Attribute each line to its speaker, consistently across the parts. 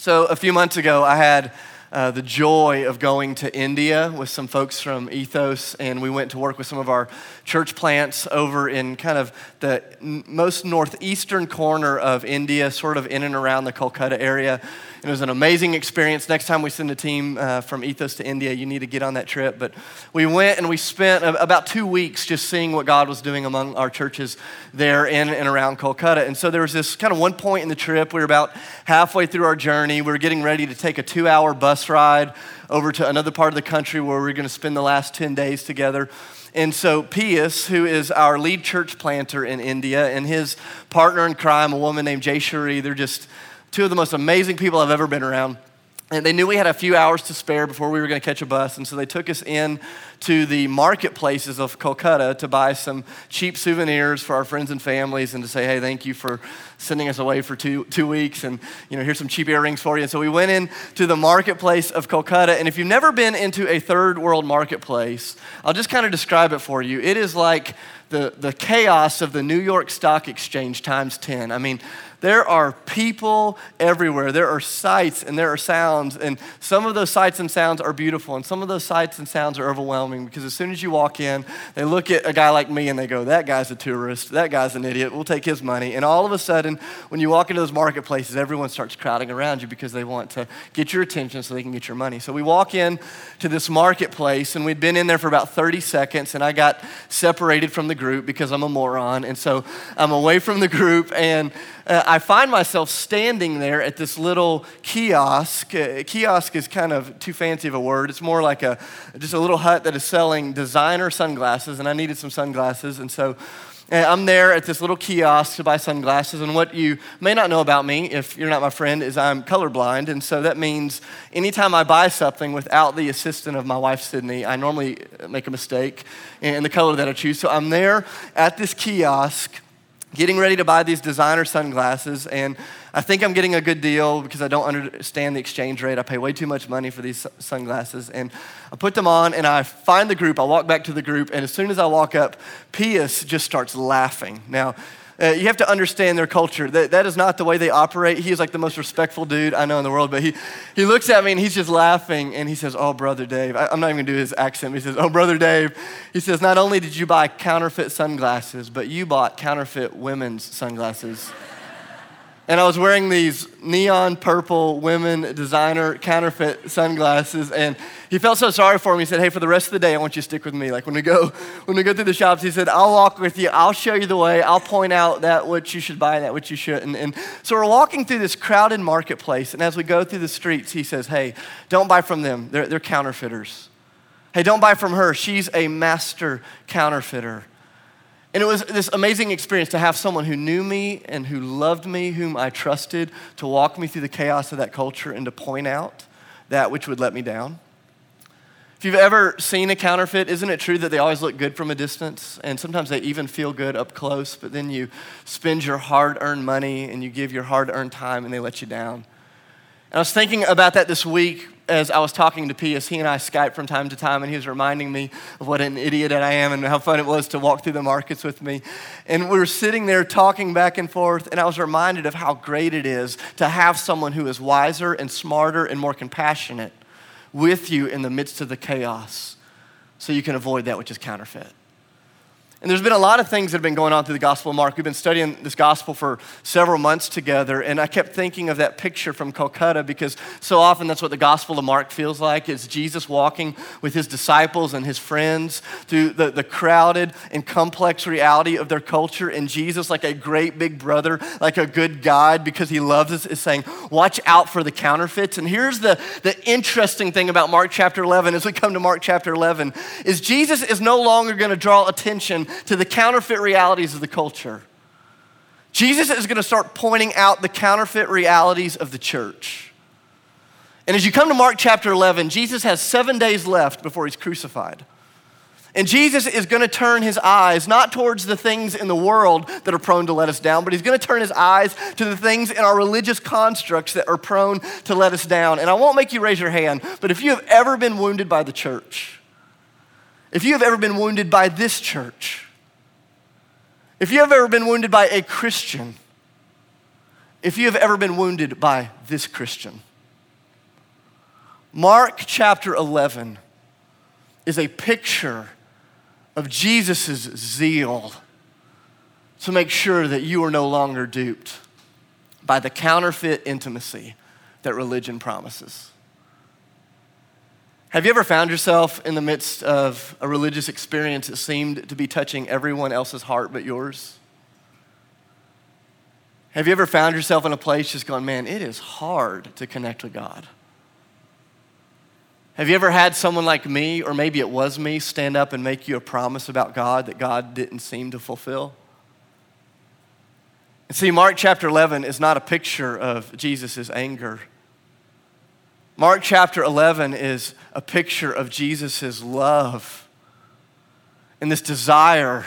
Speaker 1: So, a few months ago, I had uh, the joy of going to India with some folks from Ethos, and we went to work with some of our church plants over in kind of the most northeastern corner of India, sort of in and around the Kolkata area. It was an amazing experience. Next time we send a team uh, from Ethos to India, you need to get on that trip. But we went and we spent about two weeks just seeing what God was doing among our churches there in and around Kolkata. And so there was this kind of one point in the trip, we were about halfway through our journey. We were getting ready to take a two hour bus ride over to another part of the country where we we're going to spend the last 10 days together. And so Pius, who is our lead church planter in India, and his partner in crime, a woman named Jay Shuri, they're just two of the most amazing people I've ever been around. And they knew we had a few hours to spare before we were going to catch a bus. And so they took us in to the marketplaces of Kolkata to buy some cheap souvenirs for our friends and families and to say, hey, thank you for sending us away for two, two weeks. And, you know, here's some cheap earrings for you. And so we went in to the marketplace of Kolkata. And if you've never been into a third world marketplace, I'll just kind of describe it for you. It is like the, the chaos of the New York Stock Exchange times 10. I mean, there are people everywhere. There are sights and there are sounds. And some of those sights and sounds are beautiful. And some of those sights and sounds are overwhelming because as soon as you walk in, they look at a guy like me and they go, That guy's a tourist. That guy's an idiot. We'll take his money. And all of a sudden, when you walk into those marketplaces, everyone starts crowding around you because they want to get your attention so they can get your money. So we walk in to this marketplace and we'd been in there for about 30 seconds and I got separated from the group because I'm a moron. And so I'm away from the group and uh, I find myself standing there at this little kiosk. Uh, kiosk is kind of too fancy of a word. It's more like a just a little hut that is selling designer sunglasses, and I needed some sunglasses, and so. Uh, I'm there at this little kiosk to buy sunglasses, and what you may not know about me, if you're not my friend, is I'm colorblind, and so that means anytime I buy something without the assistance of my wife Sydney, I normally make a mistake in the color that I choose. So I'm there at this kiosk, getting ready to buy these designer sunglasses, and I think I'm getting a good deal because I don't understand the exchange rate. I pay way too much money for these sunglasses, and I put them on, and I find the group. I walk back to the group, and as soon as I walk up, Pius just starts laughing. Now, uh, you have to understand their culture. That, that is not the way they operate. He is like the most respectful dude I know in the world, but he, he looks at me and he's just laughing and he says, Oh, Brother Dave. I, am not even gonna do his accent. He says, Oh, Brother Dave. He says, Not only did you buy counterfeit sunglasses, but you bought counterfeit women's sunglasses. And I was wearing these neon purple women designer counterfeit sunglasses and he felt so sorry for me. He said, Hey, for the rest of the day, I want you to stick with me. Like when we go, when we go through the shops, he said, I'll walk with you, I'll show you the way, I'll point out that which you should buy and that which you shouldn't. And so we're walking through this crowded marketplace, and as we go through the streets, he says, Hey, don't buy from them. They're, they're counterfeiters. Hey, don't buy from her. She's a master counterfeiter. And it was this amazing experience to have someone who knew me and who loved me, whom I trusted, to walk me through the chaos of that culture and to point out that which would let me down. If you've ever seen a counterfeit, isn't it true that they always look good from a distance? And sometimes they even feel good up close, but then you spend your hard earned money and you give your hard earned time and they let you down. And I was thinking about that this week as I was talking to Pius. He and I Skype from time to time, and he was reminding me of what an idiot I am and how fun it was to walk through the markets with me. And we were sitting there talking back and forth, and I was reminded of how great it is to have someone who is wiser and smarter and more compassionate with you in the midst of the chaos so you can avoid that which is counterfeit. And there's been a lot of things that have been going on through the Gospel of Mark. We've been studying this Gospel for several months together, and I kept thinking of that picture from Calcutta because so often that's what the Gospel of Mark feels like. It's Jesus walking with his disciples and his friends through the, the crowded and complex reality of their culture, and Jesus, like a great big brother, like a good guide because he loves us, is saying, Watch out for the counterfeits. And here's the, the interesting thing about Mark chapter 11 as we come to Mark chapter 11 is Jesus is no longer going to draw attention to the counterfeit realities of the culture. Jesus is going to start pointing out the counterfeit realities of the church. And as you come to Mark chapter 11, Jesus has seven days left before he's crucified. And Jesus is going to turn his eyes not towards the things in the world that are prone to let us down, but he's going to turn his eyes to the things in our religious constructs that are prone to let us down. And I won't make you raise your hand, but if you have ever been wounded by the church, if you have ever been wounded by this church, if you have ever been wounded by a Christian, if you have ever been wounded by this Christian, Mark chapter 11 is a picture of Jesus' zeal to make sure that you are no longer duped by the counterfeit intimacy that religion promises. Have you ever found yourself in the midst of a religious experience that seemed to be touching everyone else's heart but yours? Have you ever found yourself in a place just going, man, it is hard to connect with God? Have you ever had someone like me, or maybe it was me, stand up and make you a promise about God that God didn't seem to fulfill? And see, Mark chapter 11 is not a picture of Jesus' anger. Mark chapter 11 is a picture of Jesus' love and this desire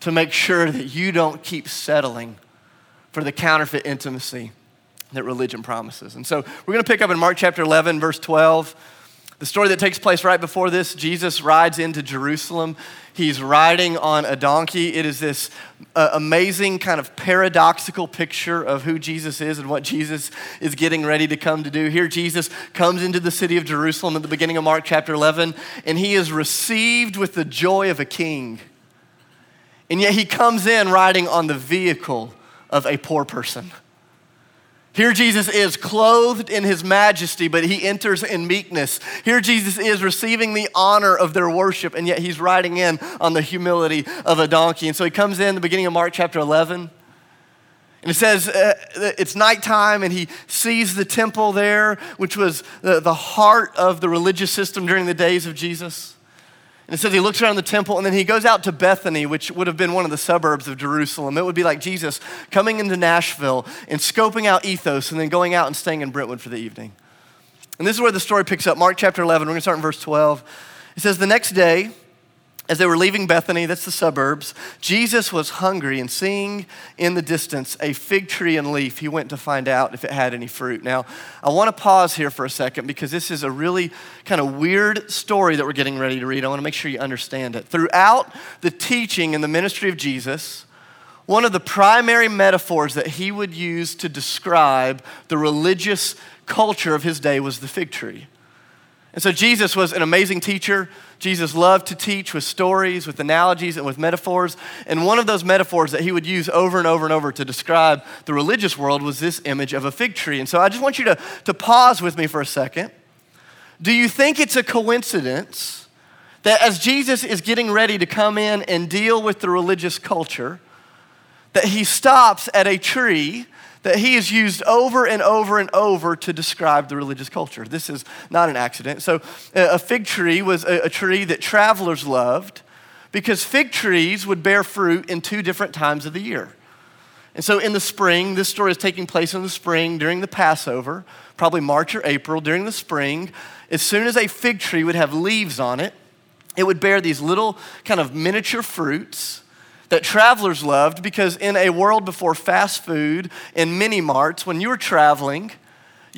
Speaker 1: to make sure that you don't keep settling for the counterfeit intimacy that religion promises. And so we're going to pick up in Mark chapter 11, verse 12. The story that takes place right before this, Jesus rides into Jerusalem. He's riding on a donkey. It is this uh, amazing, kind of paradoxical picture of who Jesus is and what Jesus is getting ready to come to do. Here, Jesus comes into the city of Jerusalem at the beginning of Mark chapter 11, and he is received with the joy of a king. And yet, he comes in riding on the vehicle of a poor person. Here Jesus is clothed in his majesty, but he enters in meekness. Here Jesus is receiving the honor of their worship, and yet he's riding in on the humility of a donkey. And so he comes in the beginning of Mark chapter 11. And it says uh, it's nighttime, and he sees the temple there, which was the, the heart of the religious system during the days of Jesus. And it says he looks around the temple and then he goes out to Bethany, which would have been one of the suburbs of Jerusalem. It would be like Jesus coming into Nashville and scoping out ethos and then going out and staying in Brentwood for the evening. And this is where the story picks up. Mark chapter 11, we're going to start in verse 12. It says, The next day, as they were leaving Bethany, that's the suburbs, Jesus was hungry and seeing in the distance a fig tree and leaf, he went to find out if it had any fruit. Now, I want to pause here for a second because this is a really kind of weird story that we're getting ready to read. I want to make sure you understand it. Throughout the teaching and the ministry of Jesus, one of the primary metaphors that he would use to describe the religious culture of his day was the fig tree. And so Jesus was an amazing teacher. Jesus loved to teach with stories, with analogies, and with metaphors. And one of those metaphors that he would use over and over and over to describe the religious world was this image of a fig tree. And so I just want you to, to pause with me for a second. Do you think it's a coincidence that as Jesus is getting ready to come in and deal with the religious culture, that he stops at a tree that he has used over and over and over to describe the religious culture. This is not an accident. So, uh, a fig tree was a, a tree that travelers loved because fig trees would bear fruit in two different times of the year. And so, in the spring, this story is taking place in the spring during the Passover, probably March or April. During the spring, as soon as a fig tree would have leaves on it, it would bear these little kind of miniature fruits that travelers loved because in a world before fast food and mini marts, when you were traveling,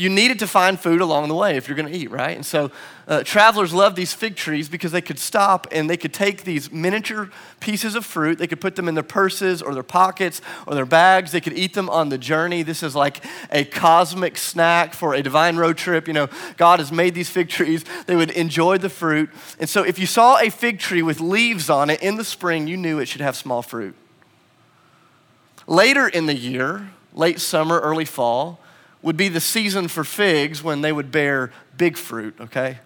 Speaker 1: you needed to find food along the way if you're going to eat, right? And so uh, travelers loved these fig trees because they could stop and they could take these miniature pieces of fruit, they could put them in their purses or their pockets or their bags, they could eat them on the journey. This is like a cosmic snack for a divine road trip. You know, God has made these fig trees, they would enjoy the fruit. And so if you saw a fig tree with leaves on it in the spring, you knew it should have small fruit. Later in the year, late summer, early fall, would be the season for figs when they would bear big fruit, okay?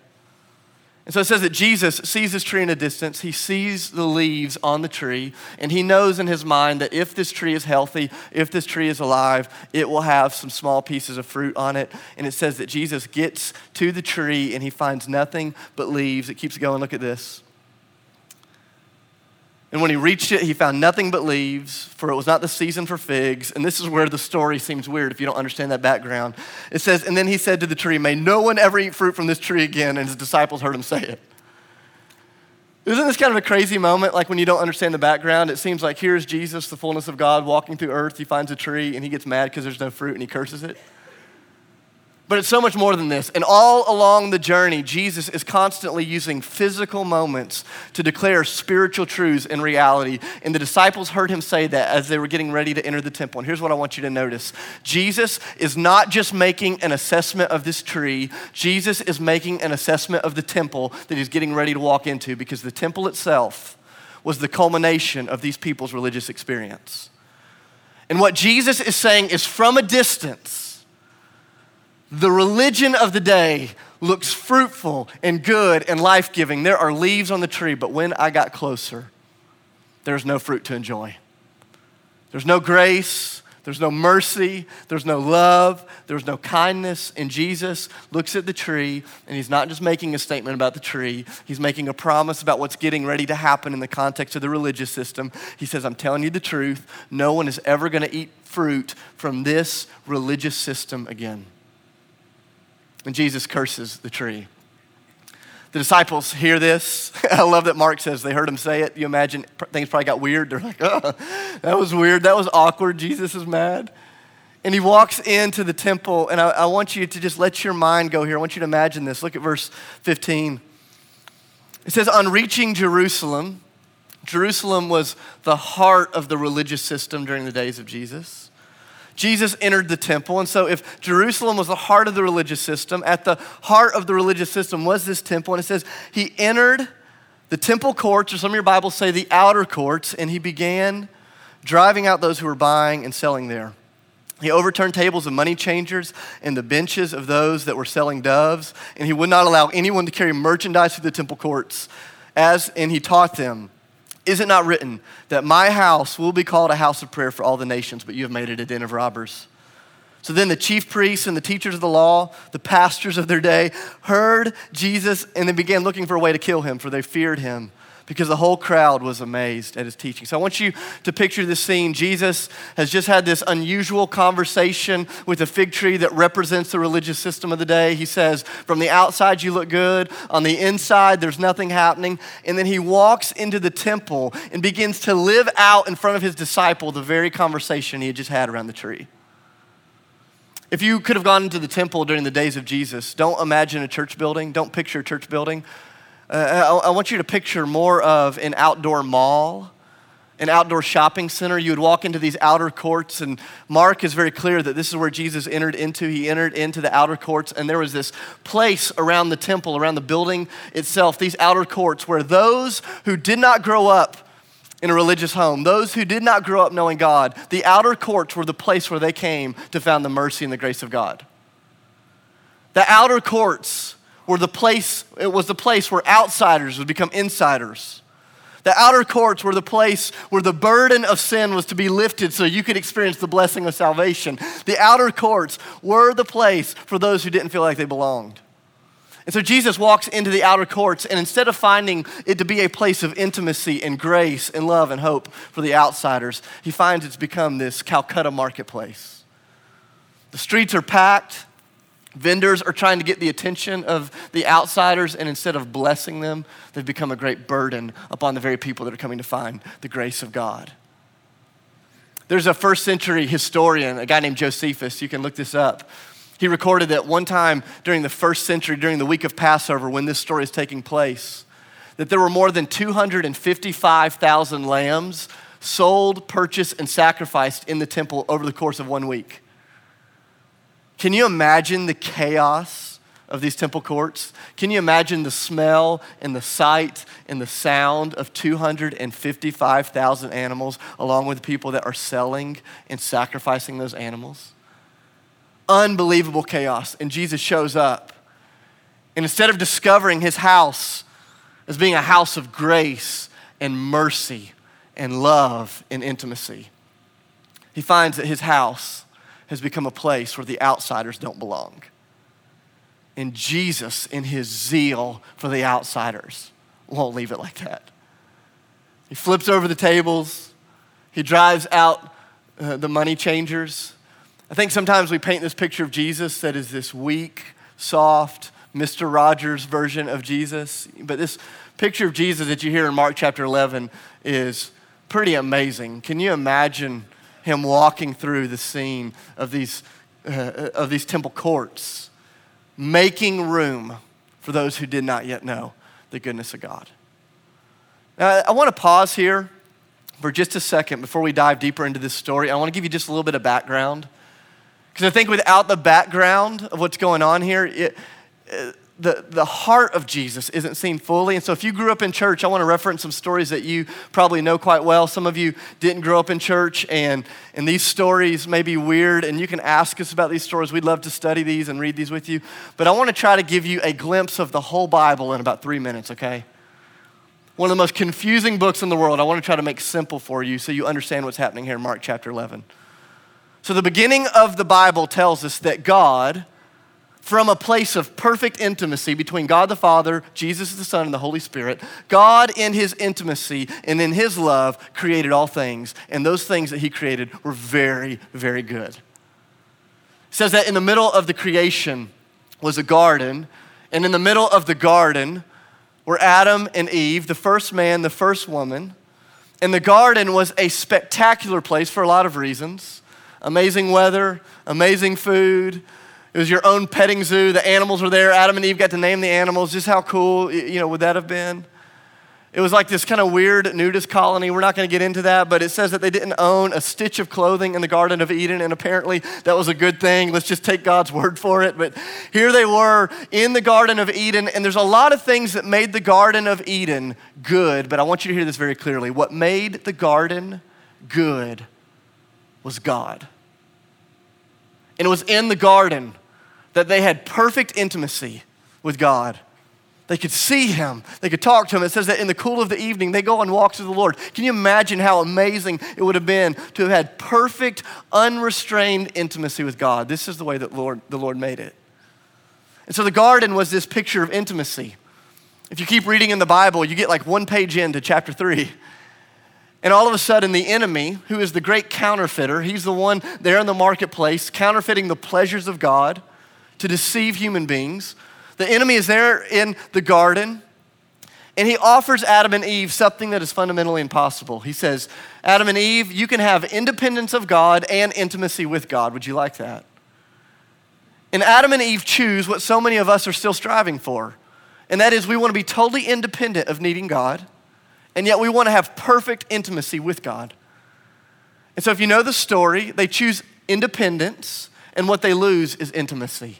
Speaker 1: And so it says that Jesus sees this tree in a distance. He sees the leaves on the tree, and he knows in his mind that if this tree is healthy, if this tree is alive, it will have some small pieces of fruit on it. And it says that Jesus gets to the tree and he finds nothing but leaves. It keeps going. Look at this. And when he reached it, he found nothing but leaves, for it was not the season for figs. And this is where the story seems weird if you don't understand that background. It says, And then he said to the tree, May no one ever eat fruit from this tree again. And his disciples heard him say it. Isn't this kind of a crazy moment? Like when you don't understand the background, it seems like here's Jesus, the fullness of God, walking through earth. He finds a tree and he gets mad because there's no fruit and he curses it. But it's so much more than this. And all along the journey, Jesus is constantly using physical moments to declare spiritual truths in reality. And the disciples heard him say that as they were getting ready to enter the temple. And here's what I want you to notice Jesus is not just making an assessment of this tree, Jesus is making an assessment of the temple that he's getting ready to walk into because the temple itself was the culmination of these people's religious experience. And what Jesus is saying is from a distance, the religion of the day looks fruitful and good and life giving. There are leaves on the tree, but when I got closer, there's no fruit to enjoy. There's no grace, there's no mercy, there's no love, there's no kindness. And Jesus looks at the tree, and he's not just making a statement about the tree, he's making a promise about what's getting ready to happen in the context of the religious system. He says, I'm telling you the truth, no one is ever going to eat fruit from this religious system again. And Jesus curses the tree. The disciples hear this. I love that Mark says they heard him say it. You imagine things probably got weird. They're like, oh, that was weird. That was awkward. Jesus is mad. And he walks into the temple, and I, I, want you to just let your mind go here. I want you to imagine this. Look at verse 15. It says, On reaching Jerusalem, Jerusalem was the heart of the religious system during the days of Jesus. Jesus entered the temple. And so, if Jerusalem was the heart of the religious system, at the heart of the religious system was this temple. And it says, He entered the temple courts, or some of your Bibles say the outer courts, and He began driving out those who were buying and selling there. He overturned tables of money changers and the benches of those that were selling doves, and he would not allow anyone to carry merchandise through the temple courts. As and he taught them is it not written that my house will be called a house of prayer for all the nations, but you have made it a den of robbers? So then the chief priests and the teachers of the law, the pastors of their day, heard Jesus and they began looking for a way to kill him, for they feared him because the whole crowd was amazed at his teaching. So I want you to picture this scene. Jesus has just had this unusual conversation with a fig tree that represents the religious system of the day. He says, From the outside, you look good. On the inside, there's nothing happening. And then he walks into the temple and begins to live out in front of his disciple the very conversation he had just had around the tree. If you could have gone into the temple during the days of Jesus, don't imagine a church building. Don't picture a church building. Uh, I, I want you to picture more of an outdoor mall an outdoor shopping center. You would walk into these outer courts, and Mark is very clear that this is where Jesus entered into. He entered into the outer courts, and there was this place around the temple, around the building itself, these outer courts, where those who did not grow up in a religious home, those who did not grow up knowing God, the outer courts were the place where they came to find the mercy and the grace of God. The outer courts were the place, it was the place where outsiders would become insiders. The outer courts were the place where the burden of sin was to be lifted so you could experience the blessing of salvation. The outer courts were the place for those who didn't feel like they belonged. And so Jesus walks into the outer courts, and instead of finding it to be a place of intimacy and grace and love and hope for the outsiders, he finds it's become this Calcutta marketplace. The streets are packed, Vendors are trying to get the attention of the outsiders, and instead of blessing them, they've become a great burden upon the very people that are coming to find the grace of God. There's a first century historian, a guy named Josephus. You can look this up. He recorded that one time during the first century, during the week of Passover, when this story is taking place, that there were more than 255,000 lambs sold, purchased, and sacrificed in the temple over the course of one week. Can you imagine the chaos of these temple courts? Can you imagine the smell and the sight and the sound of 255,000 animals along with people that are selling and sacrificing those animals? Unbelievable chaos. And Jesus shows up. And instead of discovering his house as being a house of grace and mercy and love and intimacy, he finds that his house has become a place where the outsiders don't belong. And Jesus, in his zeal for the outsiders, won't leave it like that. He flips over the tables, he drives out uh, the money changers. I think sometimes we paint this picture of Jesus that is this weak, soft, Mr. Rogers version of Jesus. But this picture of Jesus that you hear in Mark chapter 11 is pretty amazing. Can you imagine him walking through the scene of these, uh, of these temple courts making room for those who did not yet know the goodness of God. Now, I want to pause here for just a second before we dive deeper into this story. I want to give you just a little bit of background. Because I think without the background of what's going on here, it, the, the heart of Jesus isn't seen fully. And so, if you grew up in church, I want to reference some stories that you probably know quite well. Some of you didn't grow up in church, and, and these stories may be weird, and you can ask us about these stories. We'd love to study these and read these with you. But I want to try to give you a glimpse of the whole Bible in about three minutes, okay? One of the most confusing books in the world. I want to try to make simple for you so you understand what's happening here in Mark chapter 11. So, the beginning of the Bible tells us that God, from a place of perfect intimacy between God the Father, Jesus the Son, and the Holy Spirit, God in his intimacy and in his love created all things, and those things that he created were very, very good. It says that in the middle of the creation was a garden, and in the middle of the garden were Adam and Eve, the first man, the first woman. And the garden was a spectacular place for a lot of reasons amazing weather, amazing food it was your own petting zoo. The animals were there. Adam and Eve got to name the animals. Just how cool, you know, would that have been? It was like this kind of weird nudist colony. We're not going to get into that, but it says that they didn't own a stitch of clothing in the Garden of Eden, and apparently that was a good thing. Let's just take God's word for it. But here they were in the Garden of Eden, and there's a lot of things that made the Garden of Eden good, but I want you to hear this very clearly. What made the garden good was God. And it was in the garden that they had perfect intimacy with God. They could see him. They could talk to him. It says that in the cool of the evening, they go on walks with the Lord. Can you imagine how amazing it would have been to have had perfect, unrestrained intimacy with God? This is the way that Lord, the Lord made it. And so the garden was this picture of intimacy. If you keep reading in the Bible, you get like one page into chapter three. And all of a sudden, the enemy, who is the great counterfeiter, he's the one there in the marketplace counterfeiting the pleasures of God to deceive human beings. The enemy is there in the garden, and he offers Adam and Eve something that is fundamentally impossible. He says, Adam and Eve, you can have independence of God and intimacy with God. Would you like that? And Adam and Eve choose what so many of us are still striving for, and that is we want to be totally independent of needing God, and yet we want to have perfect intimacy with God. And so, if you know the story, they choose independence, and what they lose is intimacy.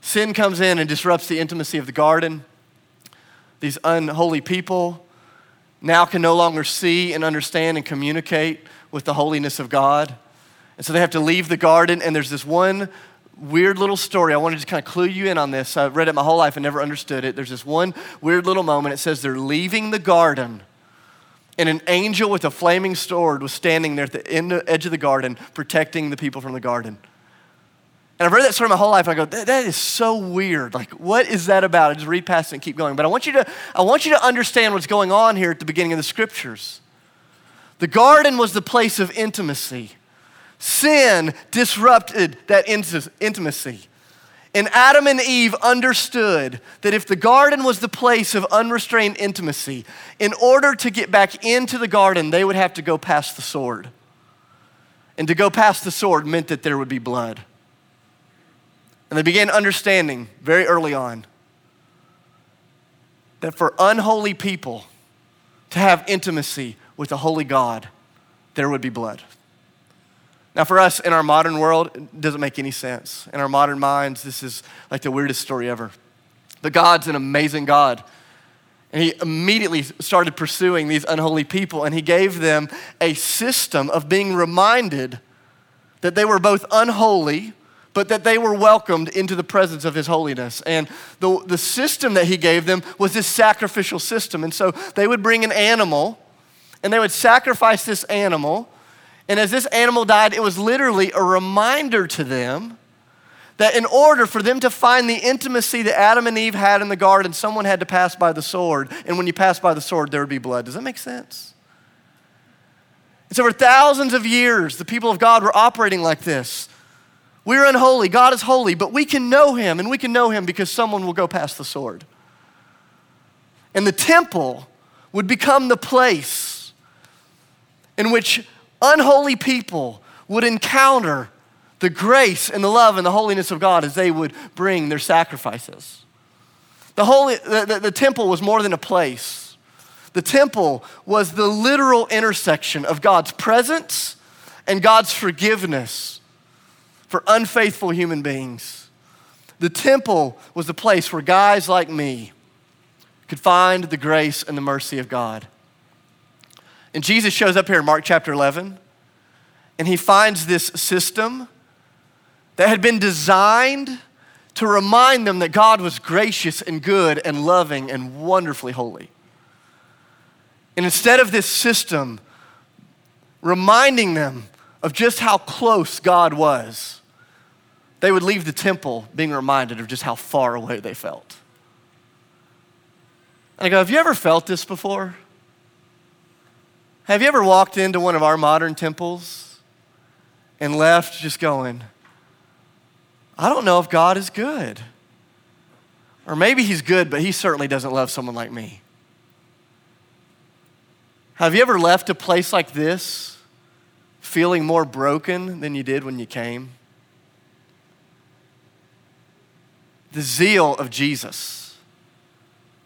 Speaker 1: Sin comes in and disrupts the intimacy of the garden. These unholy people now can no longer see and understand and communicate with the holiness of God. And so they have to leave the garden, and there's this one weird little story. I want to kind of clue you in on this. I've read it my whole life and never understood it. There's this one weird little moment. It says they're leaving the garden, and an angel with a flaming sword was standing there at the edge of the garden, protecting the people from the garden. And I've read that story my whole life, and I go, that, that is so weird. Like, what is that about? I just read past it and keep going. But I want you to, I want you to understand what's going on here at the beginning of the scriptures. The garden was the place of intimacy. Sin disrupted that intimacy. And Adam and Eve understood that if the garden was the place of unrestrained intimacy, in order to get back into the garden, they would have to go past the sword. And to go past the sword meant that there would be blood. And they began understanding very early on that for unholy people to have intimacy with a holy God, there would be blood. Now, for us in our modern world, it doesn't make any sense. In our modern minds, this is like the weirdest story ever. But God's an amazing God. And he immediately started pursuing these unholy people, and he gave them a system of being reminded that they were both unholy but that they were welcomed into the presence of his holiness. And the, the system that he gave them was this sacrificial system. And so they would bring an animal and they would sacrifice this animal. And as this animal died, it was literally a reminder to them that in order for them to find the intimacy that Adam and Eve had in the garden, someone had to pass by the sword. And when you pass by the sword, there would be blood. Does that make sense? And so, for thousands of years, the people of God were operating like this. We're unholy. God is holy, but we can know him, and we can know him because someone will go past the sword. And the temple would become the place in which unholy people would encounter the grace and the love and the holiness of God as they would bring their sacrifices. The, holy, the, the, the temple was more than a place. The temple was the literal intersection of God's presence and God's forgiveness for unfaithful human beings. The temple was the place where guys like me could find the grace and the mercy of God. And Jesus shows up here in Mark chapter 11, and he finds this system that had been designed to remind them that God was gracious and good and loving and wonderfully holy. And instead of this system reminding them of just how close God was, they would leave the temple being reminded of just how far away they felt. And I go, Have you ever felt this before? Have you ever walked into one of our modern temples and left just going, I don't know if God is good. Or maybe he's good, but he certainly doesn't love someone like me. Have you ever left a place like this feeling more broken than you did when you came? The zeal of Jesus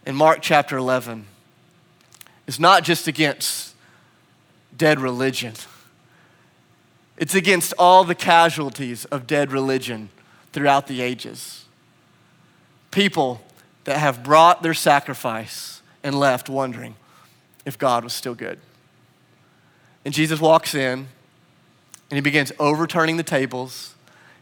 Speaker 1: in Mark chapter 11 is not just against dead religion. It's against all the casualties of dead religion throughout the ages. People that have brought their sacrifice and left wondering if God was still good. And Jesus walks in and he begins overturning the tables.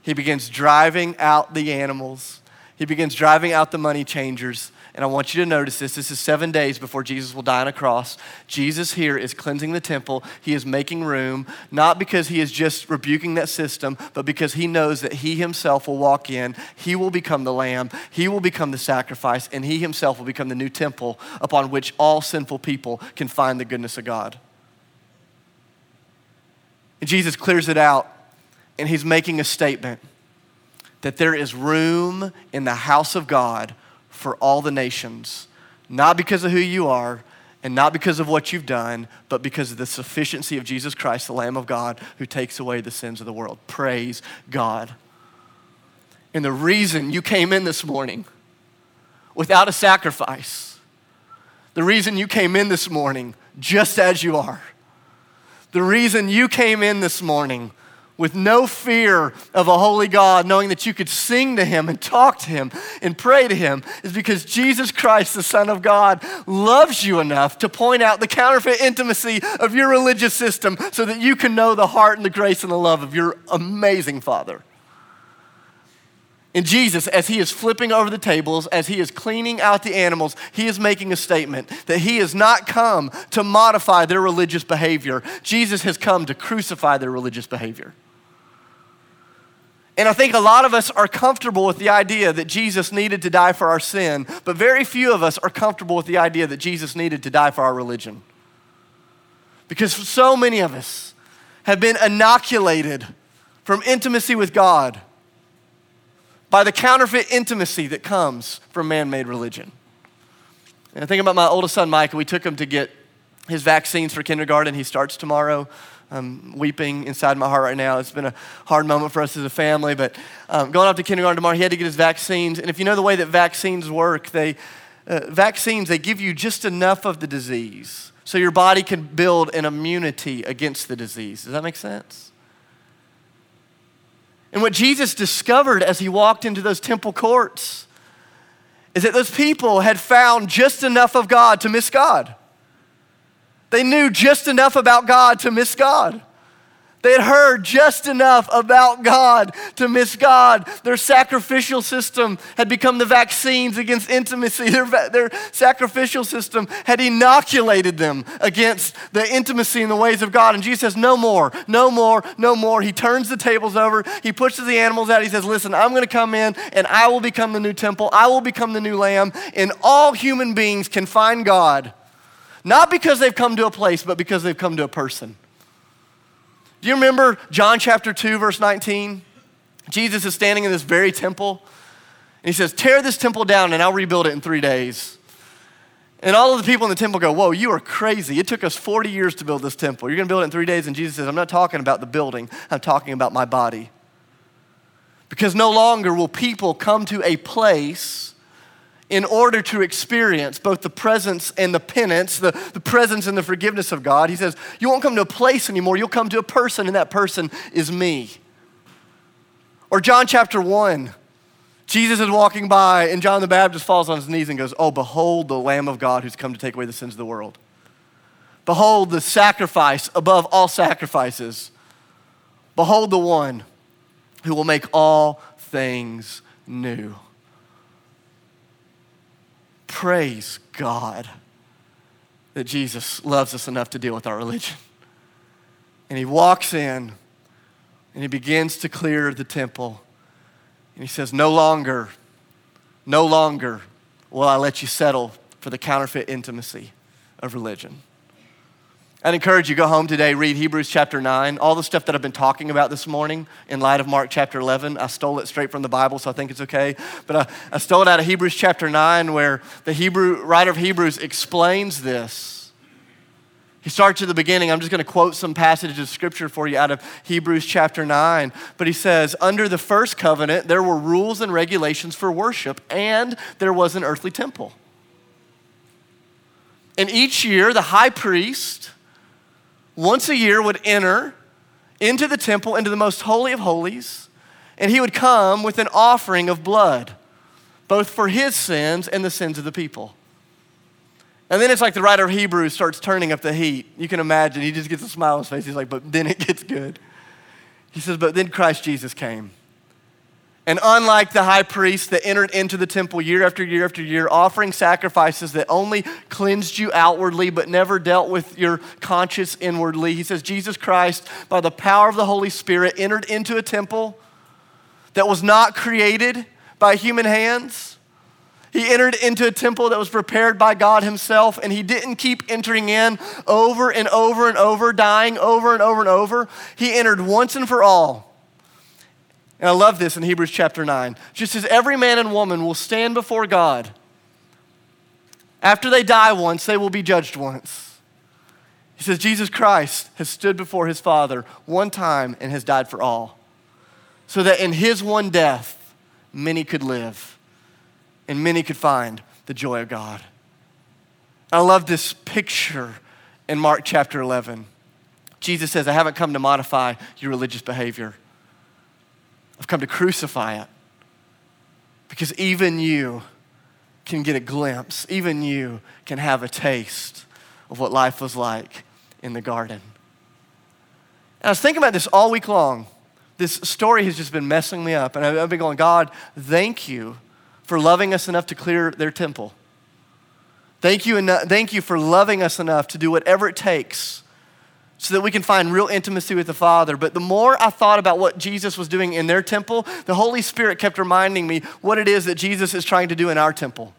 Speaker 1: He begins driving out the animals. He begins driving out the money changers. And I want you to notice this. This is seven days before Jesus will die on a cross. Jesus here is cleansing the temple. He is making room, not because he is just rebuking that system, but because he knows that he himself will walk in. He will become the lamb. He will become the sacrifice. And he himself will become the new temple upon which all sinful people can find the goodness of God. And Jesus clears it out, and he's making a statement that there is room in the house of God for all the nations, not because of who you are and not because of what you've done, but because of the sufficiency of Jesus Christ, the Lamb of God, who takes away the sins of the world. Praise God. And the reason you came in this morning without a sacrifice, the reason you came in this morning just as you are, the reason you came in this morning with no fear of a holy God, knowing that you could sing to him and talk to him and pray to him, is because Jesus Christ, the Son of God, loves you enough to point out the counterfeit intimacy of your religious system so that you can know the heart and the grace and the love of your amazing Father. And Jesus, as he is flipping over the tables, as he is cleaning out the animals, he is making a statement that he has not come to modify their religious behavior. Jesus has come to crucify their religious behavior. And I think a lot of us are comfortable with the idea that Jesus needed to die for our sin, but very few of us are comfortable with the idea that Jesus needed to die for our religion. Because so many of us have been inoculated from intimacy with God by the counterfeit intimacy that comes from man made religion. And I think about my oldest son, Micah. We took him to get his vaccines for kindergarten. He starts tomorrow. I'm weeping inside my heart right now. It's been a hard moment for us as a family, but um, going off to kindergarten tomorrow, he had to get his vaccines. And if you know the way that vaccines work, they, uh, vaccines, they give you just enough of the disease so your body can build an immunity against the disease. Does that make sense? And what Jesus discovered as he walked into those temple courts is that those people had found just enough of God to miss God. They knew just enough about God to miss God. They had heard just enough about God to miss God. Their sacrificial system had become the vaccines against intimacy. Their, their sacrificial system had inoculated them against the intimacy and the ways of God. And Jesus says, No more, no more, no more. He turns the tables over. He pushes the animals out. He says, Listen, I'm going to come in and I will become the new temple. I will become the new lamb. And all human beings can find God not because they've come to a place, but because they've come to a person. Do you remember John chapter 2, verse 19? Jesus is standing in this very temple, and he says, Tear this temple down, and I'll rebuild it in three days. And all of the people in the temple go, Whoa, you are crazy. It took us 40 years to build this temple. You're going to build it in three days. And Jesus says, I'm not talking about the building, I'm talking about my body. Because no longer will people come to a place in order to experience both the presence and the penance, the, the presence and the forgiveness of God. He says, You won't come to a place anymore, you'll come to a person, and that person is me. Or John chapter 1. Jesus is walking by, and John the Baptist falls on his knees and goes, Oh, behold the Lamb of God who's come to take away the sins of the world. Behold the sacrifice above all sacrifices. Behold the one who will make all things new. Praise God that Jesus loves us enough to deal with our religion. And he walks in and he begins to clear the temple. And he says, No longer, no longer will I let you settle for the counterfeit intimacy of religion. I'd encourage you go home today, read Hebrews chapter 9. All the stuff that I've been talking about this morning in light of Mark chapter 11, I stole it straight from the Bible, so I think it's okay. But I, I stole it out of Hebrews chapter 9, where the Hebrew writer of Hebrews explains this. He starts at the beginning. I'm just going to quote some passages of scripture for you out of Hebrews chapter 9. But he says, Under the first covenant, there were rules and regulations for worship, and there was an earthly temple. And each year, the high priest, once a year would enter into the temple, into the most holy of holies, and he would come with an offering of blood, both for his sins and the sins of the people. And then it's like the writer of Hebrews starts turning up the heat. You can imagine, he just gets a smile on his face. He's like, but then it gets good. He says, but then Christ Jesus came. And unlike the high priest that entered into the temple year after year after year, offering sacrifices that only cleansed you outwardly but never dealt with your conscience inwardly, he says, Jesus Christ, by the power of the Holy Spirit, entered into a temple that was not created by human hands. He entered into a temple that was prepared by God Himself, and He didn't keep entering in over and over and over, dying over and over and over. He entered once and for all and I love this in Hebrews chapter 9. Just as every man and woman will stand before God, after they die once, they will be judged once. He says, Jesus Christ has stood before his Father one time and has died for all, so that in his one death, many could live and many could find the joy of God. I love this picture in Mark chapter 11. Jesus says, I haven't come to modify your religious behavior. I've come to crucify it. Because even you can get a glimpse, even you can have a taste of what life was like in the garden. And I was thinking about this all week long. This story has just been messing me up. And I've been going, God, thank you for loving us enough to clear their temple. Thank you, enough, thank you for loving us enough to do whatever it takes so that we can find real intimacy with the Father. But the more I thought about what Jesus was doing in their temple, the Holy Spirit kept reminding me what it is that Jesus is trying to do in our temple.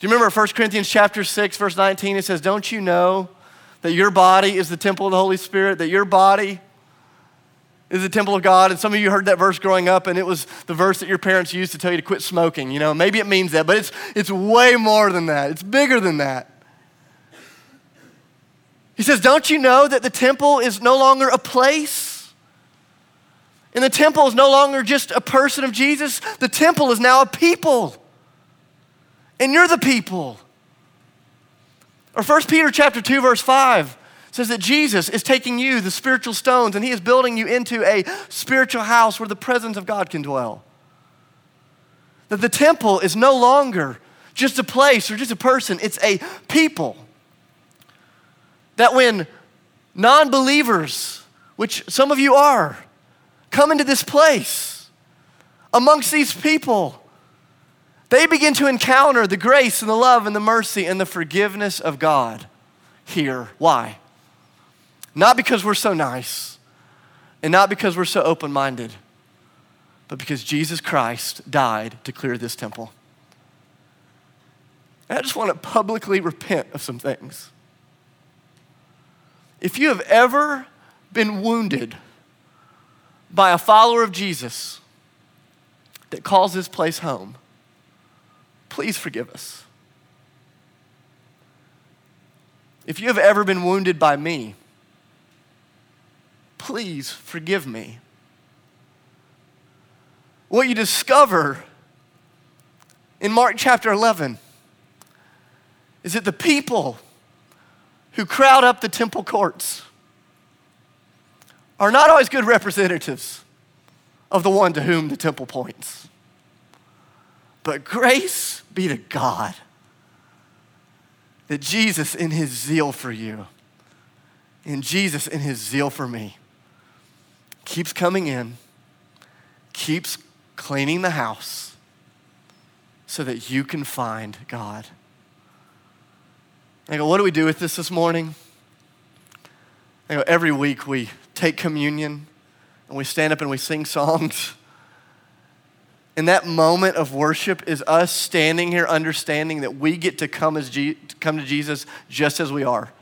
Speaker 1: Do you remember 1 Corinthians chapter 6 verse 19 it says, "Don't you know that your body is the temple of the Holy Spirit, that your body is the temple of God?" And some of you heard that verse growing up and it was the verse that your parents used to tell you to quit smoking, you know. Maybe it means that, but it's it's way more than that. It's bigger than that. He says, Don't you know that the temple is no longer a place? And the temple is no longer just a person of Jesus, the temple is now a people. And you're the people. Or 1 Peter chapter 2 verse 5 says that Jesus is taking you the spiritual stones and he is building you into a spiritual house where the presence of God can dwell. That the temple is no longer just a place or just a person, it's a people. That when non believers, which some of you are, come into this place amongst these people, they begin to encounter the grace and the love and the mercy and the forgiveness of God here. Why? Not because we're so nice and not because we're so open minded, but because Jesus Christ died to clear this temple. I just want to publicly repent of some things. If you have ever been wounded by a follower of Jesus that calls this place home, please forgive us. If you have ever been wounded by me, please forgive me. what you discover in Mark chapter 11 is that the people who crowd up the temple courts are not always good representatives of the one to whom the temple points. But grace be to God that Jesus, in his zeal for you, and Jesus, in his zeal for me, keeps coming in, keeps cleaning the house so that you can find God. I go, what do we do with this this morning? I go, every week we take communion and we stand up and we sing songs. And that moment of worship is us standing here understanding that we get to come, as Je- come to Jesus just as we are.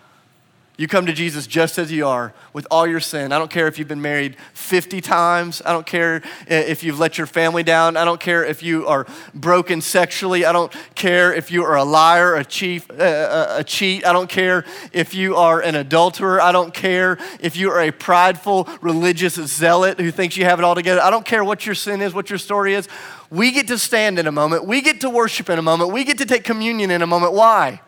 Speaker 1: You come to Jesus just as you are with all your sin. I don't care if you've been married 50 times. I don't care if you've let your family down. I don't care if you are broken sexually. I don't care if you are a liar, a, chief, uh, uh, a cheat. I don't care if you are an adulterer. I don't care if you are a prideful religious zealot who thinks you have it all together. I don't care what your sin is, what your story is. We get to stand in a moment. We get to worship in a moment. We get to take communion in a moment. Why?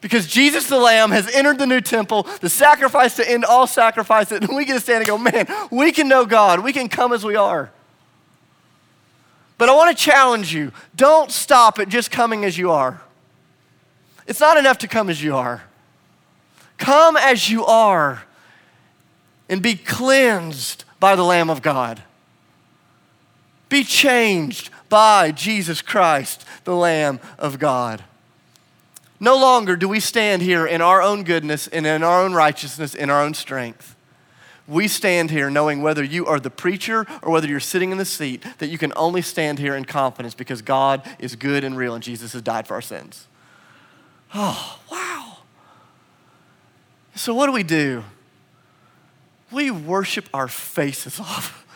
Speaker 1: Because Jesus the Lamb has entered the new temple, the sacrifice to end all sacrifices, and we get to stand and go, man, we can know God. We can come as we are. But I want to challenge you don't stop at just coming as you are. It's not enough to come as you are. Come as you are and be cleansed by the Lamb of God. Be changed by Jesus Christ, the Lamb of God. No longer do we stand here in our own goodness and in our own righteousness, in our own strength. We stand here knowing whether you are the preacher or whether you're sitting in the seat, that you can only stand here in confidence because God is good and real and Jesus has died for our sins. Oh, wow. So, what do we do? We worship our faces off,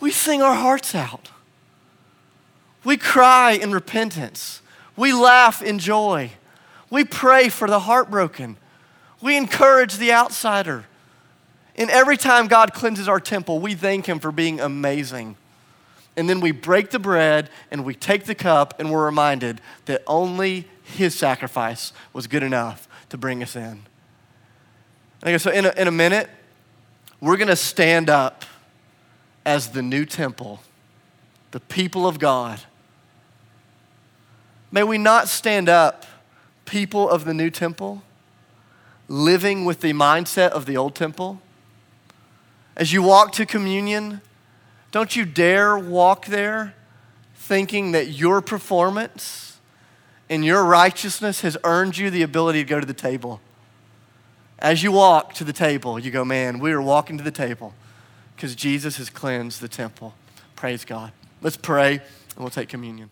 Speaker 1: we sing our hearts out, we cry in repentance. We laugh in joy. We pray for the heartbroken. We encourage the outsider. And every time God cleanses our temple, we thank Him for being amazing. And then we break the bread and we take the cup and we're reminded that only His sacrifice was good enough to bring us in. Okay, so in a, in a minute, we're going to stand up as the new temple, the people of God May we not stand up, people of the new temple, living with the mindset of the old temple. As you walk to communion, don't you dare walk there thinking that your performance and your righteousness has earned you the ability to go to the table. As you walk to the table, you go, man, we are walking to the table because Jesus has cleansed the temple. Praise God. Let's pray and we'll take communion.